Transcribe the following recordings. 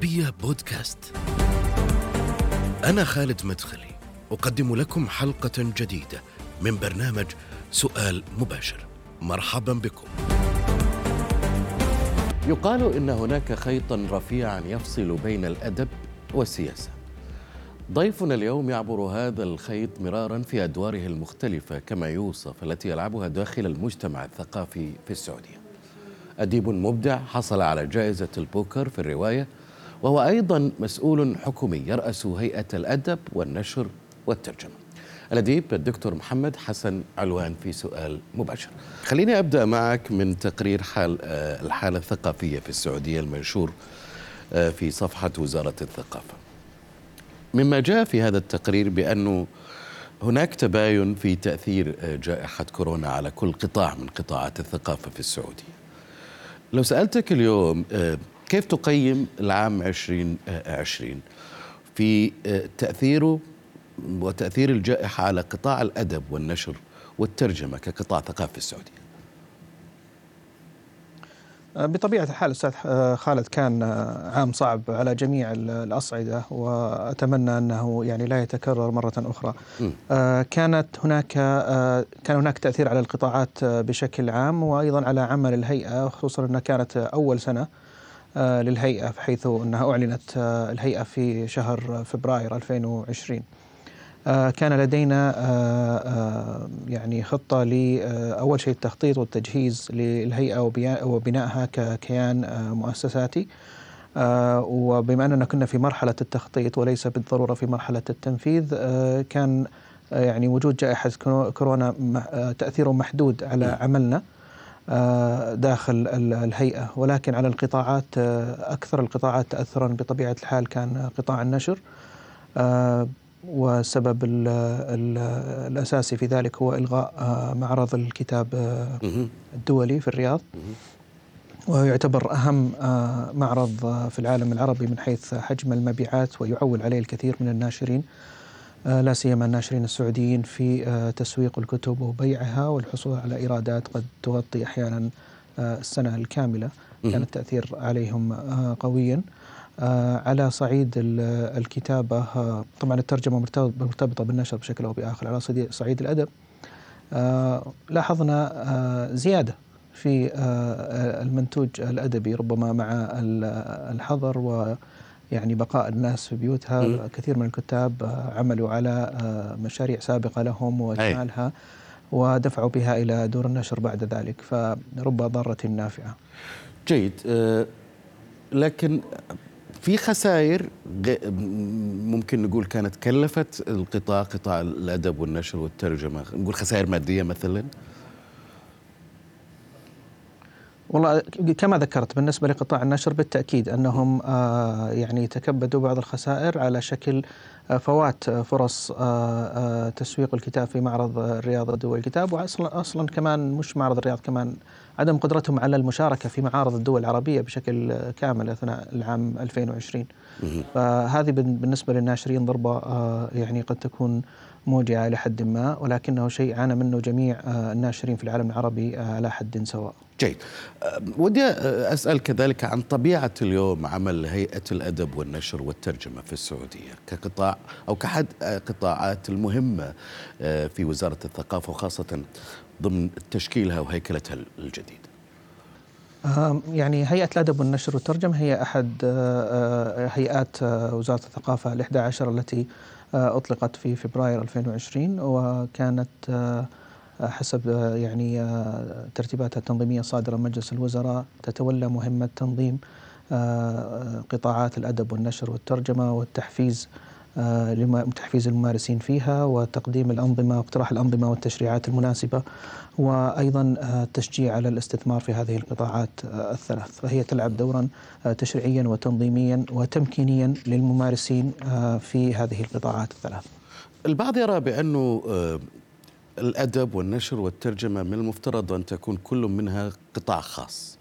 العربية بودكاست. أنا خالد مدخلي، أقدم لكم حلقة جديدة من برنامج سؤال مباشر. مرحبا بكم. يقال إن هناك خيطا رفيعا يفصل بين الأدب والسياسة. ضيفنا اليوم يعبر هذا الخيط مرارا في أدواره المختلفة كما يوصف التي يلعبها داخل المجتمع الثقافي في السعودية. أديب مبدع حصل على جائزة البوكر في الرواية وهو أيضا مسؤول حكومي يرأس هيئة الأدب والنشر والترجمة. الاديب الدكتور محمد حسن علوان في سؤال مباشر. خليني أبدأ معك من تقرير حال الحالة الثقافية في السعودية المنشور في صفحة وزارة الثقافة. مما جاء في هذا التقرير بأنه هناك تباين في تأثير جائحة كورونا على كل قطاع من قطاعات الثقافة في السعودية لو سألتك اليوم كيف تقيم العام 2020 في تأثيره وتأثير الجائحة على قطاع الأدب والنشر والترجمة كقطاع ثقافي في السعودية بطبيعة الحال أستاذ خالد كان عام صعب على جميع الأصعدة وأتمنى أنه يعني لا يتكرر مرة أخرى. م. كانت هناك كان هناك تأثير على القطاعات بشكل عام وأيضا على عمل الهيئة خصوصا أنها كانت أول سنة. للهيئة حيث أنها أعلنت الهيئة في شهر فبراير 2020 كان لدينا يعني خطة لاول شيء التخطيط والتجهيز للهيئة وبنائها ككيان مؤسساتي. وبما أننا كنا في مرحلة التخطيط وليس بالضرورة في مرحلة التنفيذ كان يعني وجود جائحة كورونا تاثيره محدود على عملنا. داخل الهيئة. ولكن على القطاعات أكثر القطاعات تاثرا بطبيعة الحال كان قطاع النشر. والسبب ال ال الأساسي في ذلك هو إلغاء معرض الكتاب الدولي في الرياض. ويعتبر أهم معرض في العالم العربي من حيث حجم المبيعات ويعول عليه الكثير من الناشرين. لا سيما الناشرين السعوديين في تسويق الكتب وبيعها والحصول على إيرادات قد تغطي أحيانا السنة الكاملة. كان التأثير عليهم قويا. على صعيد الكتابة طبعا الترجمة مرتبطة بالنشر بشكل أو بآخر على صعيد الأدب. لاحظنا زيادة في المنتوج الأدبي ربما مع الحظر ويعني بقاء الناس في بيوتها كثير من الكتاب عملوا على مشاريع سابقة لهم وإكمالها ودفعوا بها إلى دور النشر بعد ذلك فرب ضارة نافعة. جيد. لكن في خسائر ممكن نقول كانت كلفت القطاع قطاع الأدب والنشر والترجمة نقول خسائر مادية مثلا؟ والله كما ذكرت بالنسبة لقطاع النشر بالتأكيد أنهم يعني تكبدوا بعض الخسائر على شكل فوات فرص تسويق الكتاب في معرض الرياض الدولي الكتاب. وأصلا أصلا كمان مش معرض الرياض كمان عدم قدرتهم على المشاركة في معارض الدول العربية بشكل كامل أثناء العام 2020 فهذه بالنسبة للناشرين ضربة يعني قد تكون موجعة إلى حد ما ولكنه شيء عانى منه جميع الناشرين في العالم العربي على حد سواء. جيد. ودي أسأل كذلك عن طبيعة اليوم عمل هيئة الأدب والنشر والترجمة في السعودية كقطاع أو كأحد القطاعات المهمة في وزارة الثقافة وخاصة ضمن تشكيلها وهيكلتها الجديده. يعني هيئة الأدب والنشر والترجمة هي أحد هيئات وزارة الثقافة الإحدى عشر التي أطلقت في فبراير 2020 وكانت حسب يعني ترتيباتها التنظيمية صادرة من مجلس الوزراء تتولى مهمة تنظيم قطاعات الأدب والنشر والترجمة والتحفيز تحفيز الممارسين فيها وتقديم الأنظمة واقتراح الأنظمة والتشريعات المناسبة وأيضا التشجيع على الاستثمار في هذه القطاعات الثلاث. فهي تلعب دورا تشريعيا وتنظيميا وتمكينيا للممارسين في هذه القطاعات الثلاث. البعض يرى بأنه الأدب والنشر والترجمة من المفترض أن تكون كل منها قطاع خاص.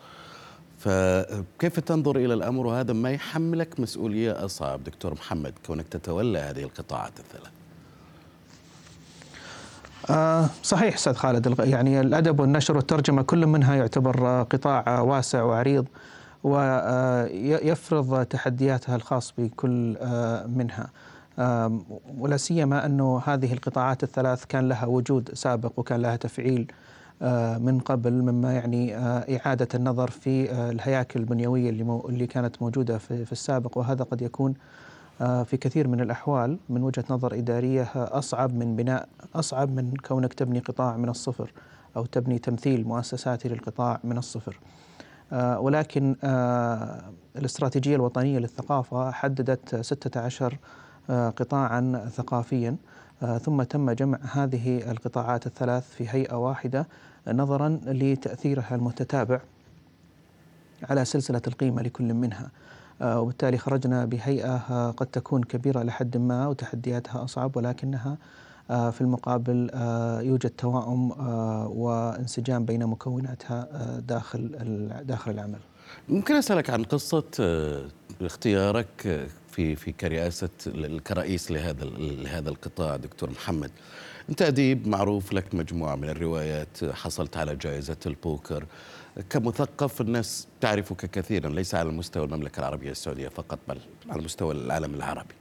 فكيف تنظر إلى الأمر؟ وهذا ما يحملك مسؤولية أصعب. دكتور محمد كونك تتولى هذه القطاعات الثلاث. آه صحيح أستاذ خالد. يعني الأدب والنشر والترجمة كل منها يعتبر قطاع واسع وعريض ويفرض تحدياتها الخاص بكل منها. ولا سيما أنه هذه القطاعات الثلاث كان لها وجود سابق وكان لها تفعيل. من قبل مما يعني إعادة النظر في الهياكل البنيوية اللي اللي كانت موجودة في السابق وهذا قد يكون في كثير من الأحوال من وجهة نظر إدارية أصعب من بناء أصعب من كونك تبني قطاع من الصفر أو تبني تمثيل مؤسساتي للقطاع من الصفر. ولكن الاستراتيجية الوطنية للثقافة حددت 16 قطاعا ثقافيا ثم تم جمع هذه القطاعات الثلاث في هيئة واحدة نظرا لتأثيرها المتتابع على سلسلة القيمة لكل منها. وبالتالي خرجنا بهيئة قد تكون كبيرة لحد ما وتحدياتها أصعب ولكنها في المقابل يوجد توائم وانسجام بين مكوناتها داخل داخل العمل. ممكن أسألك عن قصة اختيارك في في كرئاسة كرئيس لهذا لهذا القطاع دكتور محمد. أنت أديب معروف لك مجموعة من الروايات حصلت على جائزة البوكر كمثقف الناس تعرفك كثيرا ليس على مستوى المملكة العربية السعودية فقط بل على مستوى العالم العربي.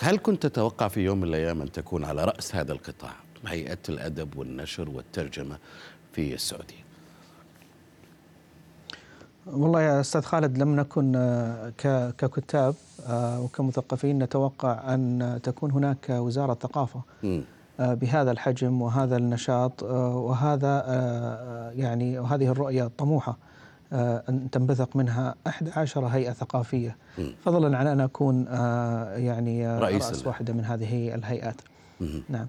هل كنت تتوقع في يوم من الأيام أن تكون على رأس هذا القطاع هيئة الأدب والنشر والترجمة في السعودية؟ والله يا أستاذ خالد لم نكن ككتاب وكمثقفين نتوقع أن تكون هناك وزارة ثقافة بهذا الحجم وهذا النشاط وهذا يعني وهذه الرؤية الطموحه أن تنبثق منها 11 هيئة ثقافية. فضلا عن أن أكون يعني رئيس, واحدة من هذه الهيئات. نعم.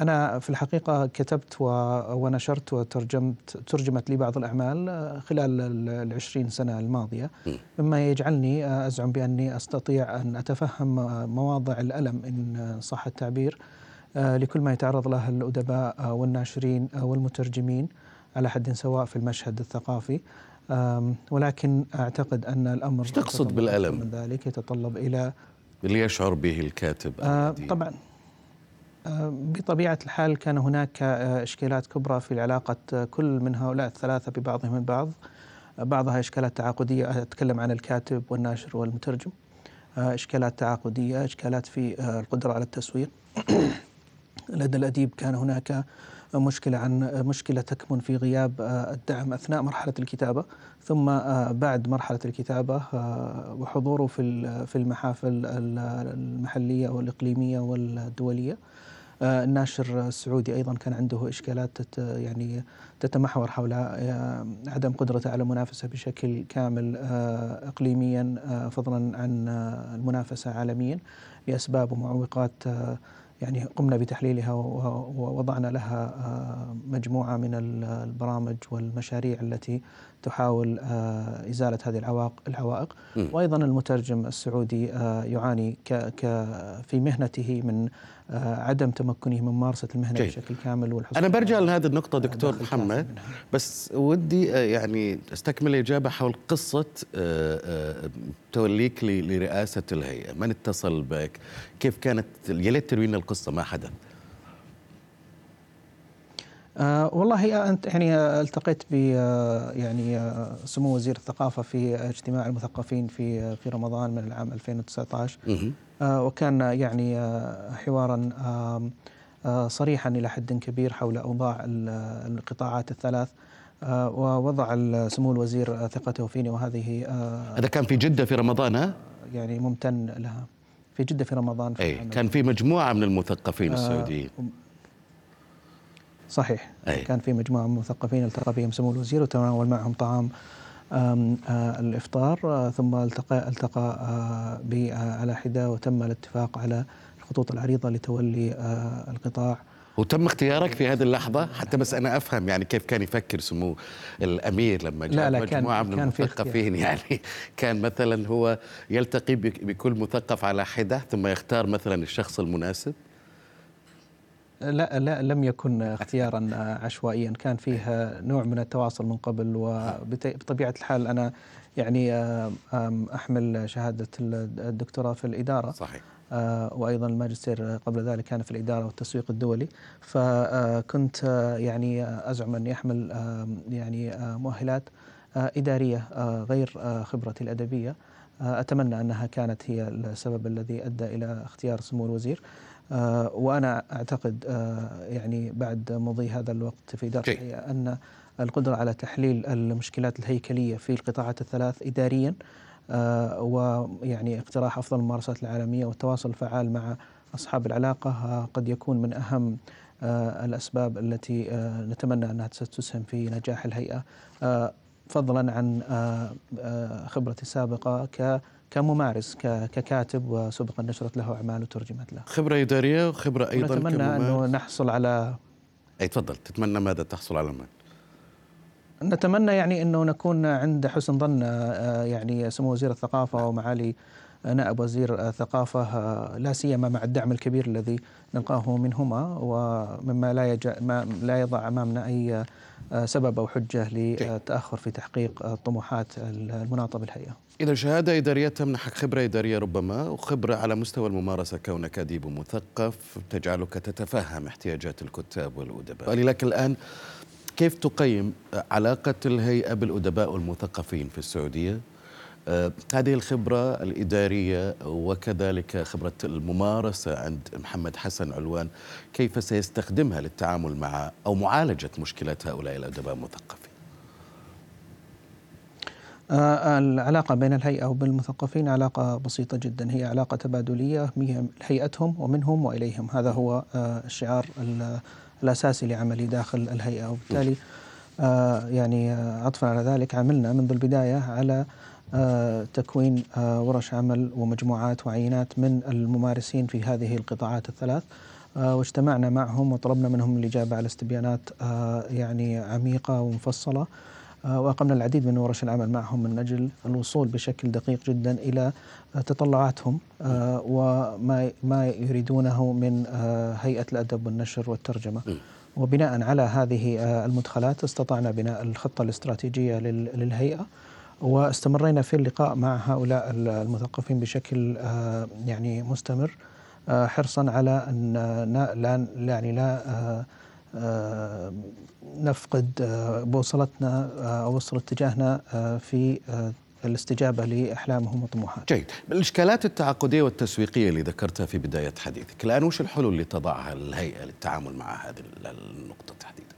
أنا في الحقيقة كتبت ونشرت وترجمت ترجمت لي بعض الأعمال خلال العشرين سنة الماضية. مما يجعلني أزعم بأني أستطيع أن أتفهم مواضع الألم إن صح التعبير لكل ما يتعرض له الأدباء والناشرين والمترجمين على حد سواء في المشهد الثقافي. ولكن أعتقد أن الأمر تقصد بالألم؟ من ذلك يتطلب إلى اللي يشعر به الكاتب آه طبعا. آه بطبيعة الحال كان هناك آه إشكالات كبرى في علاقة كل من هؤلاء الثلاثة ببعضهم البعض بعضها إشكالات تعاقدية أتكلم عن الكاتب والناشر والمترجم. إشكالات تعاقدية إشكالات في القدرة على التسويق. لدى الأديب كان هناك مشكلة عن مشكلة تكمن في غياب الدعم أثناء مرحلة الكتابة. ثم بعد مرحلة الكتابة وحضوره في في المحافل المحلية والإقليمية والدولية. الناشر السعودي أيضا كان عنده إشكالات يعني تتمحور حول عدم قدرته على المنافسة بشكل كامل اقليميا فضلا عن المنافسة عالميا لأسباب ومعوقات يعني قمنا بتحليلها ووضعنا لها مجموعة من البرامج والمشاريع التي تحاول إزالة هذه العوائق. وأيضا المترجم السعودي يعاني في مهنته من عدم تمكنه من ممارسة المهنة جيد. بشكل كامل والحصول أنا برجع لهذه النقطة دكتور محمد بس ودي يعني أستكمل الاجابه حول قصة توليك لرئاسة الهيئة. من اتصل بك؟ كيف كانت؟ يا ليت تروي القصة ما حدث؟ آه والله أنت يعني التقيت ب يعني سمو وزير الثقافة في اجتماع المثقفين في في رمضان من العام 2019 آه وكان يعني حوارا آه صريحا إلى حد كبير حول أوضاع القطاعات الثلاث. ووضع سمو الوزير ثقته فيني وهذه هذا كان في جدة في رمضان ها؟ يعني ممتن لها. في جدة في رمضان في أي كان في مجموعة من المثقفين السعوديين. صحيح. أي. كان في مجموعة من المثقفين التقى بهم سمو الوزير وتناول معهم طعام آه الإفطار آه ثم التقى التقى آه على حده وتم الاتفاق على الخطوط العريضة لتولي القطاع. وتم اختيارك في هذه اللحظة؟ حتى بس أنا أفهم يعني كيف كان يفكر سمو الأمير لما جاء لا لا مجموعة كان من المثقفين يعني. كان مثلا هو يلتقي بكل مثقف على حدة ثم يختار مثلا الشخص المناسب؟ لا لا لم يكن اختيارا عشوائيا. كان فيه نوع من التواصل من قبل وبطبيعة الحال أنا يعني أحمل شهادة الدكتوراه في الإدارة. صحيح. وأيضا الماجستير قبل ذلك كان في الإدارة والتسويق الدولي. فكنت يعني أزعم أني أحمل يعني مؤهلات إدارية غير خبرتي الأدبية. أتمنى أنها كانت هي السبب الذي أدى إلى اختيار سمو الوزير. وأنا أعتقد يعني بعد مضي هذا الوقت في درس أن القدرة على تحليل المشكلات الهيكلية في القطاعات الثلاث إداريا ويعني اقتراح أفضل الممارسات العالمية والتواصل الفعال مع أصحاب العلاقة قد يكون من أهم الأسباب التي نتمنى أنها تسهم في نجاح الهيئة. فضلا عن خبرتي السابقة كممارس ككاتب وسبقا نشرت له أعمال وترجمت له. خبرة إدارية وخبرة أيضا نتمنى أنه نحصل على أي تفضل. تتمنى ماذا تحصل على ماذا نتمنى يعني أنه نكون عند حسن ظن يعني سمو وزير الثقافة ومعالي نائب وزير الثقافة لا سيما مع الدعم الكبير الذي نلقاه منهما ومما لا يج... ما لا يضع أمامنا أي سبب أو حجة للتأخر في تحقيق طموحات المناطة بالهيئة. إذا شهادة إدارية تمنحك خبرة إدارية ربما وخبرة على مستوى الممارسة كونك أديب مثقف تجعلك تتفهم احتياجات الكتاب والأدباء. ولك الآن كيف تقيم علاقة الهيئة بالأدباء والمثقفين في السعودية آه، هذه الخبرة الإدارية وكذلك خبرة الممارسة عند محمد حسن علوان كيف سيستخدمها للتعامل مع أو معالجة مشكلات هؤلاء الأدباء المثقفين؟ آه، العلاقة بين الهيئة وبالمثقفين علاقة بسيطة جدا هي علاقة تبادلية هيئتهم ومنهم وإليهم. هذا هو آه، الشعار الأساسي لعملي داخل الهيئة. وبالتالي آه، يعني آه، عطفا على ذلك عملنا منذ البداية على آه، تكوين ورش عمل ومجموعات وعينات من الممارسين في هذه القطاعات الثلاث. واجتمعنا معهم وطلبنا منهم الإجابة على استبيانات يعني عميقة ومفصلة. وأقمنا العديد من ورش العمل معهم من أجل الوصول بشكل دقيق جدا إلى تطلعاتهم وما ما يريدونه من هيئة الأدب والنشر والترجمة. وبناء على هذه المدخلات استطعنا بناء الخطة الاستراتيجية للهيئة. واستمرينا في اللقاء مع هؤلاء المثقفين بشكل يعني مستمر حرصا على أن لا يعني لا نفقد بوصلتنا أو وصل اتجاهنا في الاستجابة لأحلامهم وطموحاتهم. جيد. الإشكالات التعاقدية والتسويقية اللي ذكرتها في بداية حديثك الآن وش الحلول اللي تضعها الهيئة للتعامل مع هذه النقطة تحديدا؟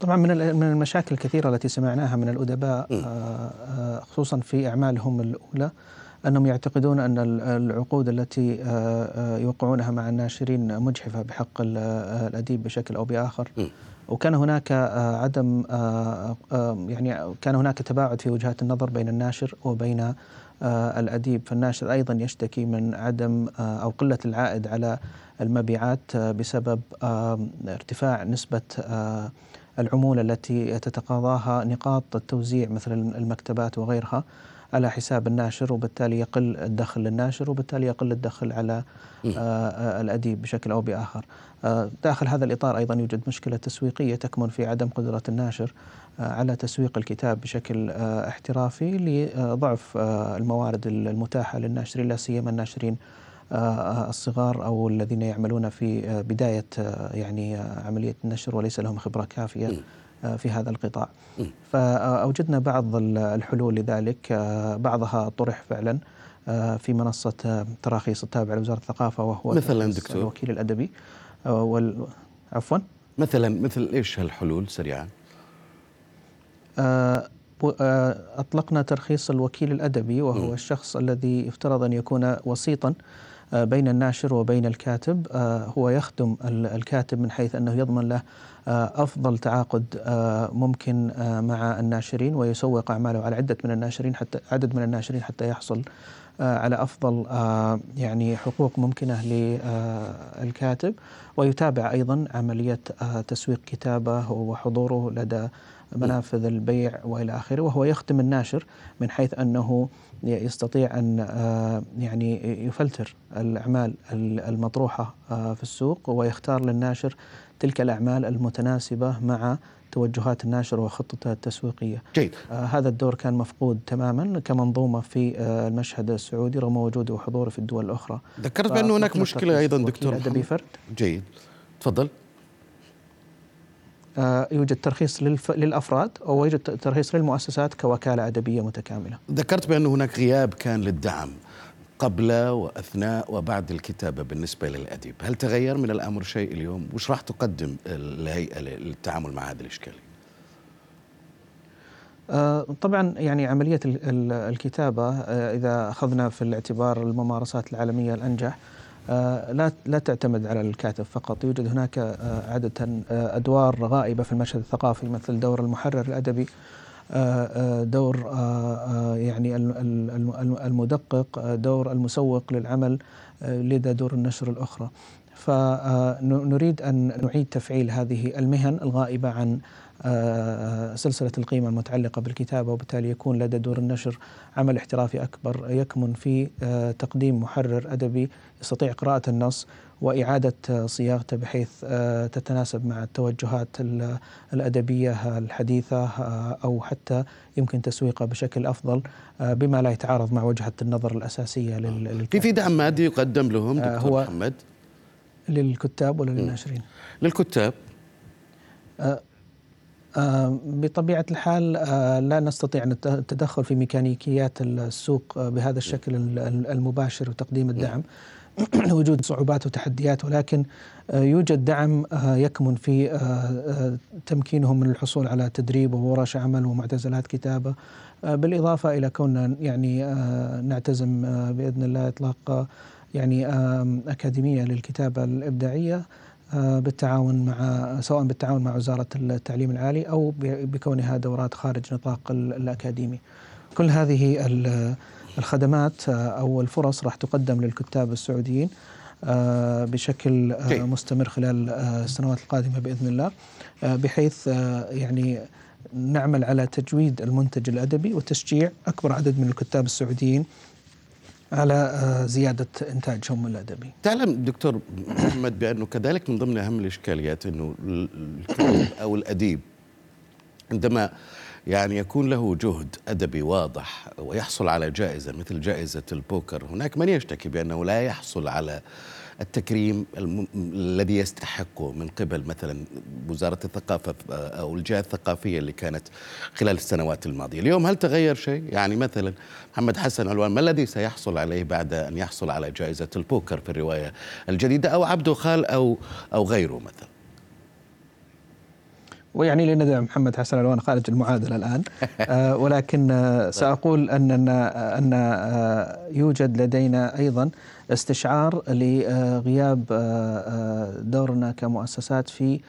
طبعا من من المشاكل الكثيرة التي سمعناها من الأدباء آه، آه، خصوصا في أعمالهم الأولى أنهم يعتقدون أن العقود التي آه، يوقعونها مع الناشرين مجحفة بحق الأديب بشكل أو بآخر. وكان هناك عدم يعني كان هناك تباعد في وجهات النظر بين الناشر وبين الأديب. فالناشر أيضا يشتكي من عدم أو قلة العائد على المبيعات بسبب ارتفاع نسبة العمولة التي تتقاضاها نقاط التوزيع مثل المكتبات وغيرها على حساب الناشر وبالتالي يقل الدخل للناشر وبالتالي يقل الدخل على الأديب بشكل أو بآخر. آه، داخل هذا الإطار أيضا يوجد مشكلة تسويقية تكمن في عدم قدرة الناشر آه، على تسويق الكتاب بشكل آه، احترافي لضعف الموارد المتاحة للناشرين لا سيما الناشرين الصغار أو الذين يعملون في بداية يعني عملية النشر وليس لهم خبرة كافية في هذا القطاع. فأوجدنا بعض الحلول لذلك. بعضها طرح فعلا في منصة تراخيص التابعة لوزارة الثقافة وهو مثلا دكتور. الوكيل الأدبي. وال عفوا. مثلا مثل إيش هالحلول سريعا؟ آه، آه، أطلقنا ترخيص الوكيل الأدبي وهو م. الشخص الذي يفترض أن يكون وسيطا آه، بين الناشر وبين الكاتب. هو يخدم الكاتب من حيث أنه يضمن له أفضل تعاقد ممكن مع الناشرين ويسوق أعماله على عدة من الناشرين حتى عدد من الناشرين حتى يحصل آه، على أفضل آه، يعني حقوق ممكنة للكاتب ويتابع أيضا عملية آه، تسويق كتابه وحضوره لدى منافذ البيع وإلى آخره وهو يخدم الناشر من حيث أنه يستطيع أن يعني يفلتر الأعمال المطروحة في السوق ويختار للناشر تلك الأعمال المتناسبة مع توجهات الناشر وخطته التسويقية. جيد. آه هذا الدور كان مفقود تماما كمنظومة في آه المشهد السعودي رغم وجوده وحضوره في الدول الأخرى. ذكرت بانه هناك مشكلة أيضا دكتور أدبي فرد. جيد. تفضل. آه، يوجد ترخيص للف... للأفراد ويوجد ترخيص للمؤسسات كوكالة أدبية متكاملة. ذكرت بأن هناك غياب كان للدعم قبل وأثناء وبعد الكتابة بالنسبة للأديب هل تغير من الأمر شيء اليوم؟ وش راح تقدم الهيئة للتعامل مع هذه الإشكالية؟ آه، طبعا يعني عملية ال- ال- الكتابة آه، إذا أخذنا في الاعتبار الممارسات العالمية الأنجح آه، لا لا تعتمد على الكاتب فقط. يوجد هناك آه، عادة آه، أدوار غائبة في المشهد الثقافي مثل دور المحرر الأدبي آه، آه، دور آه، آه، يعني ال- ال- الم- المدقق آه، دور المسوق للعمل آه، لدى دور النشر الأخرى. فنريد أن نعيد تفعيل هذه المهن الغائبة عن آه، سلسلة القيمة المتعلقة بالكتابة وبالتالي يكون لدى دور النشر عمل احترافي أكبر يكمن في آه، تقديم محرر أدبي يستطيع قراءة النص وإعادة آه، صياغته بحيث آه، تتناسب مع التوجهات ال- الأدبية الحديثة آه، أو حتى يمكن تسويقها بشكل أفضل آه، بما لا يتعارض مع وجهة النظر الأساسية لل- في دعم مادي يقدم لهم آه، دكتور هو- محمد. للكتاب ولا للناشرين؟ للكتاب. آه، بطبيعة الحال آه، لا نستطيع التدخل في ميكانيكيات السوق آه، بهذا الشكل ال- ال- المباشر وتقديم الدعم. وجود صعوبات وتحديات ولكن آه، يوجد دعم آه، يكمن في آه، آه، تمكينهم من الحصول على تدريب وورش عمل ومعتزلات كتابة. آه، بالإضافة إلى كوننا يعني آه، نعتزم آه، بإذن الله إطلاق آه، يعني آم، أكاديمية للكتابة الإبداعية آه، بالتعاون مع سواء بالتعاون مع وزارة التعليم العالي أو بكونها دورات خارج نطاق ال- الأكاديمي كل هذه ال- الخدمات آه، أو الفرص راح تقدم للكتاب السعوديين آه، بشكل آه،. مستمر خلال آه، السنوات القادمة بإذن الله آه، بحيث آه، يعني نعمل على تجويد المنتج الأدبي وتشجيع أكبر عدد من الكتاب السعوديين على آه، زيادة إنتاجهم الأدبي تعلم دكتور محمد بأنه كذلك من ضمن أهم الإشكاليات أنه ال- الكاتب أو الأديب عندما يعني يكون له جهد أدبي واضح ويحصل على جائزة مثل جائزة البوكر هناك من يشتكي بأنه لا يحصل على التكريم. الذي يستحقه من قبل مثلا وزارة الثقافة أو الجهة الثقافية اللي كانت خلال السنوات الماضية، اليوم هل تغير شيء؟ يعني مثلا محمد حسن علوان ما الذي سيحصل عليه بعد أن يحصل على جائزة البوكر في الرواية الجديدة أو عبده خال أو أو غيره مثلا؟ ويعني لندى محمد حسن ألوان خارج المعادلة الآن آه، ولكن آه، سأقول أننا أن آه، يوجد لدينا أيضا استشعار لغياب آه، آه، دورنا كمؤسسات في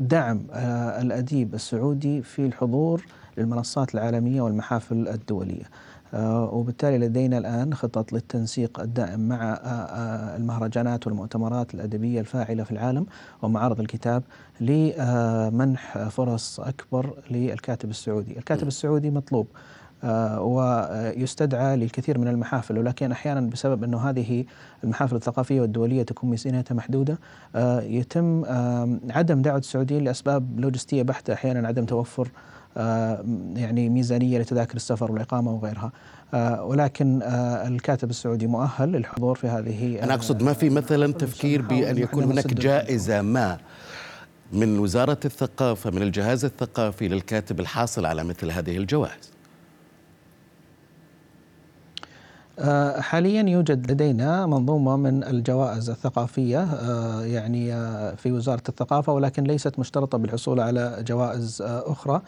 دعم آه، الأديب السعودي في الحضور للمنصات العالمية والمحافل الدولية. آه، وبالتالي لدينا الآن خطط للتنسيق الدائم مع المهرجانات والمؤتمرات الأدبية الفاعلة في العالم ومعارض الكتاب لمنح فرص أكبر للكاتب السعودي. الكاتب السعودي مطلوب. ويستدعى للكثير من المحافل. ولكن أحيانا بسبب أنه هذه المحافل الثقافية والدولية تكون ميزانيتها محدودة آه، يتم آه، عدم دعوة السعوديين لأسباب لوجستية بحتة أحيانا عدم توفر آه، يعني ميزانية لتذاكر السفر والإقامة وغيرها. آه، ولكن آه، الكاتب السعودي مؤهل للحضور في هذه أنا أقصد ما في مثلا تفكير بأن يكون هناك جائزة ما من وزارة الثقافة من الجهاز الثقافي للكاتب الحاصل على مثل هذه الجوائز آه، حاليا يوجد لدينا منظومة من الجوائز الثقافية آه، يعني آه، في وزارة الثقافة ولكن ليست مشترطة بالحصول على جوائز آه، أخرى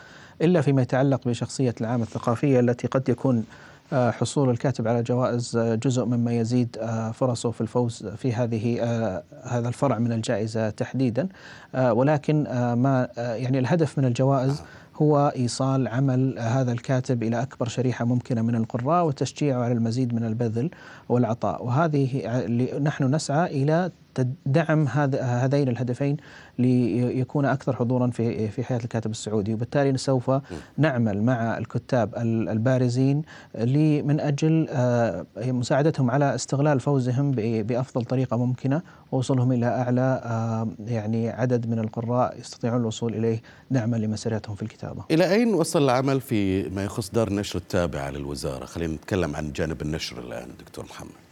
إلا فيما يتعلق بشخصية العام الثقافية التي قد يكون آه، حصول الكاتب على جوائز آه، جزء مما يزيد آه، فرصه في الفوز في هذه آه، هذا الفرع من الجائزة تحديدا. آه، ولكن آه، ما آه، يعني الهدف من الجوائز هو إيصال عمل هذا الكاتب إلى أكبر شريحة ممكنة من القراء وتشجيعه على المزيد من البذل والعطاء. وهذه نحن نسعى إلى دعم هذا هذين الهدفين ليكون أكثر حضورا في في حياة الكاتب السعودي وبالتالي سوف نعمل مع الكتاب البارزين من أجل مساعدتهم على استغلال فوزهم بأفضل طريقة ممكنة ووصولهم إلى أعلى يعني عدد من القراء يستطيعون الوصول إليه دعما لمسيرتهم في الكتابة. إلى أين وصل العمل في ما يخص دار النشر التابعه للوزارة؟ خلينا نتكلم عن جانب النشر الآن دكتور محمد.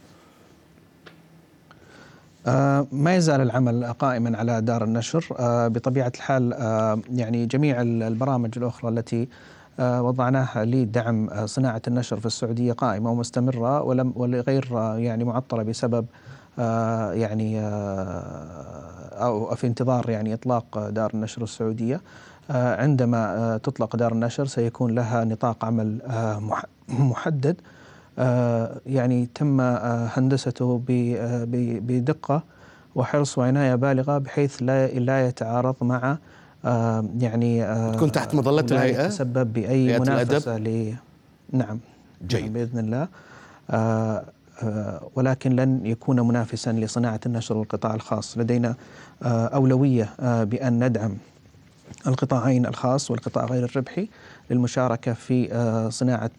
آه، ما يزال العمل قائما على دار النشر. آه، بطبيعة الحال آه، يعني جميع البرامج الأخرى التي وضعناها لدعم صناعة النشر في السعودية قائمة ومستمرة ولم ولغير يعني معطلة بسبب يعني أو في انتظار يعني إطلاق دار النشر السعودية. عندما تطلق دار النشر سيكون لها نطاق عمل محدد. يعني تم آه، هندسته آه، بدقة وحرص وعناية بالغة بحيث لا لا يتعارض مع يعني تكون تحت مظلة الهيئة؟ يتسبب بأي منافسة ل نعم جيد. نعم بإذن الله. ولكن لن يكون منافسا لصناعة النشر والقطاع الخاص. لدينا أولوية بأن ندعم القطاعين الخاص والقطاع غير الربحي للمشاركة في صناعة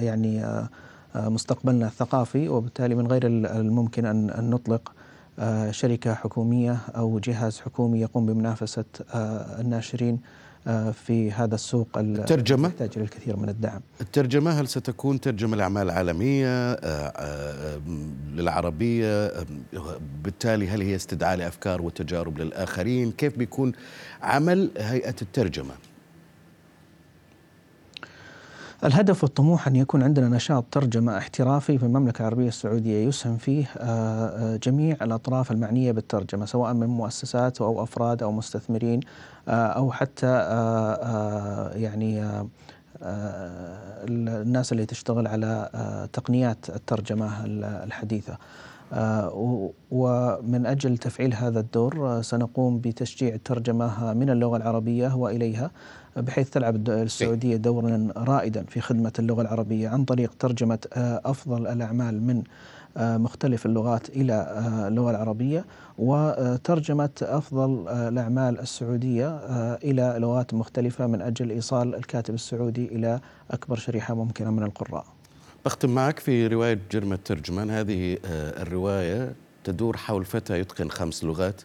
يعني مستقبلنا الثقافي وبالتالي من غير الممكن أن نطلق آه، شركة حكومية أو جهاز حكومي يقوم بمنافسة آه، الناشرين آه، في هذا السوق الترجمة؟ يحتاج إلى الكثير من الدعم. الترجمة هل ستكون ترجمة لأعمال عالمية للعربية بالتالي هل هي استدعاء لأفكار وتجارب للآخرين؟ كيف بيكون عمل هيئة الترجمة؟ الهدف والطموح أن يكون عندنا نشاط ترجمة احترافي في المملكة العربية السعودية يسهم فيه آه، آه، جميع الأطراف المعنية بالترجمة سواء من مؤسسات أو أفراد أو مستثمرين آه، أو حتى يعني الناس اللي تشتغل على تقنيات الترجمة الحديثة. ومن أجل تفعيل هذا الدور سنقوم بتشجيع الترجمة من اللغة العربية وإليها بحيث تلعب السعودية دورا رائدا في خدمة اللغة العربية عن طريق ترجمة آه، أفضل الأعمال من آه، مختلف اللغات إلى آه، اللغة العربية وترجمة أفضل الأعمال السعودية إلى لغات مختلفة من أجل إيصال الكاتب السعودي إلى أكبر شريحة ممكنة من القراء. بختم معك في رواية جرم الترجمان هذه الرواية تدور حول فتى يتقن خمس لغات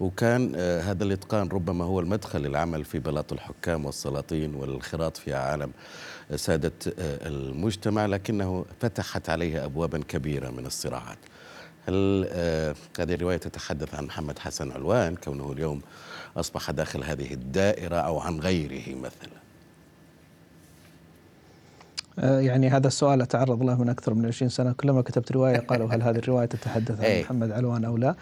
وكان آه، هذا الإتقان ربما هو المدخل للعمل في بلاط الحكام والسلاطين والانخراط في عالم سادة آه، المجتمع لكنه فتحت عليه ابوابا كبيرة من الصراعات. هل آه، هذه الرواية تتحدث عن محمد حسن علوان كونه اليوم أصبح داخل هذه الدائرة أو عن غيره مثلا؟ آه، يعني هذا السؤال أتعرض له من أكثر من 20 سنة كلما كتبت رواية قالوا هل هذه الرواية تتحدث عن إيه. محمد علوان أو لا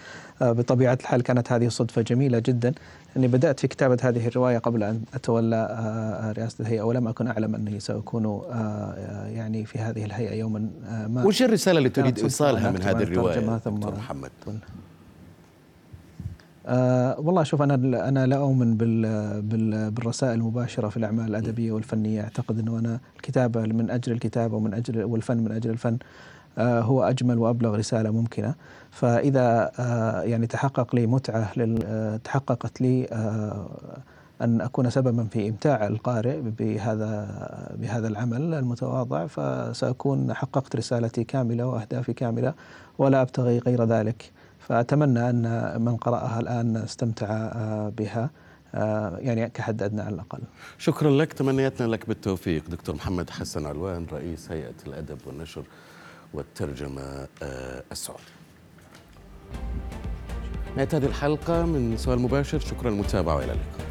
آه، بطبيعة الحال كانت هذه صدفة جميلة جدا أني بدأت في كتابة هذه الرواية قبل أن أتولى آه، رئاسة الهيئة ولم أكن أعلم أني سأكون يعني في هذه الهيئة يوما ما وش الرسالة اللي تريد إيصالها من هذه الرواية دكتور محمد؟ أه والله شوف أنا أنا لا أؤمن بال بال بالرسائل المباشرة في الأعمال الأدبية والفنية أعتقد إنه أنا الكتابة من أجل الكتابة ومن أجل والفن من أجل الفن أه هو أجمل وأبلغ رسالة ممكنة فإذا أه يعني تحقق لي متعة آه، تحققت لي آه، أن أكون سببا في إمتاع القارئ بهذا بهذا العمل المتواضع فسأكون حققت رسالتي كاملة وأهدافي كاملة ولا أبتغي غير ذلك. فأتمنى أن من قرأها الآن استمتع آه، بها آه، يعني كحد أدنى على الأقل. شكرا لك تمنياتنا لك بالتوفيق. دكتور محمد حسن علوان رئيس هيئة الأدب والنشر والترجمة آه، السعودي. نهاية هذه الحلقة من سؤال مباشر. شكرا للمتابعة وإلى اللقاء.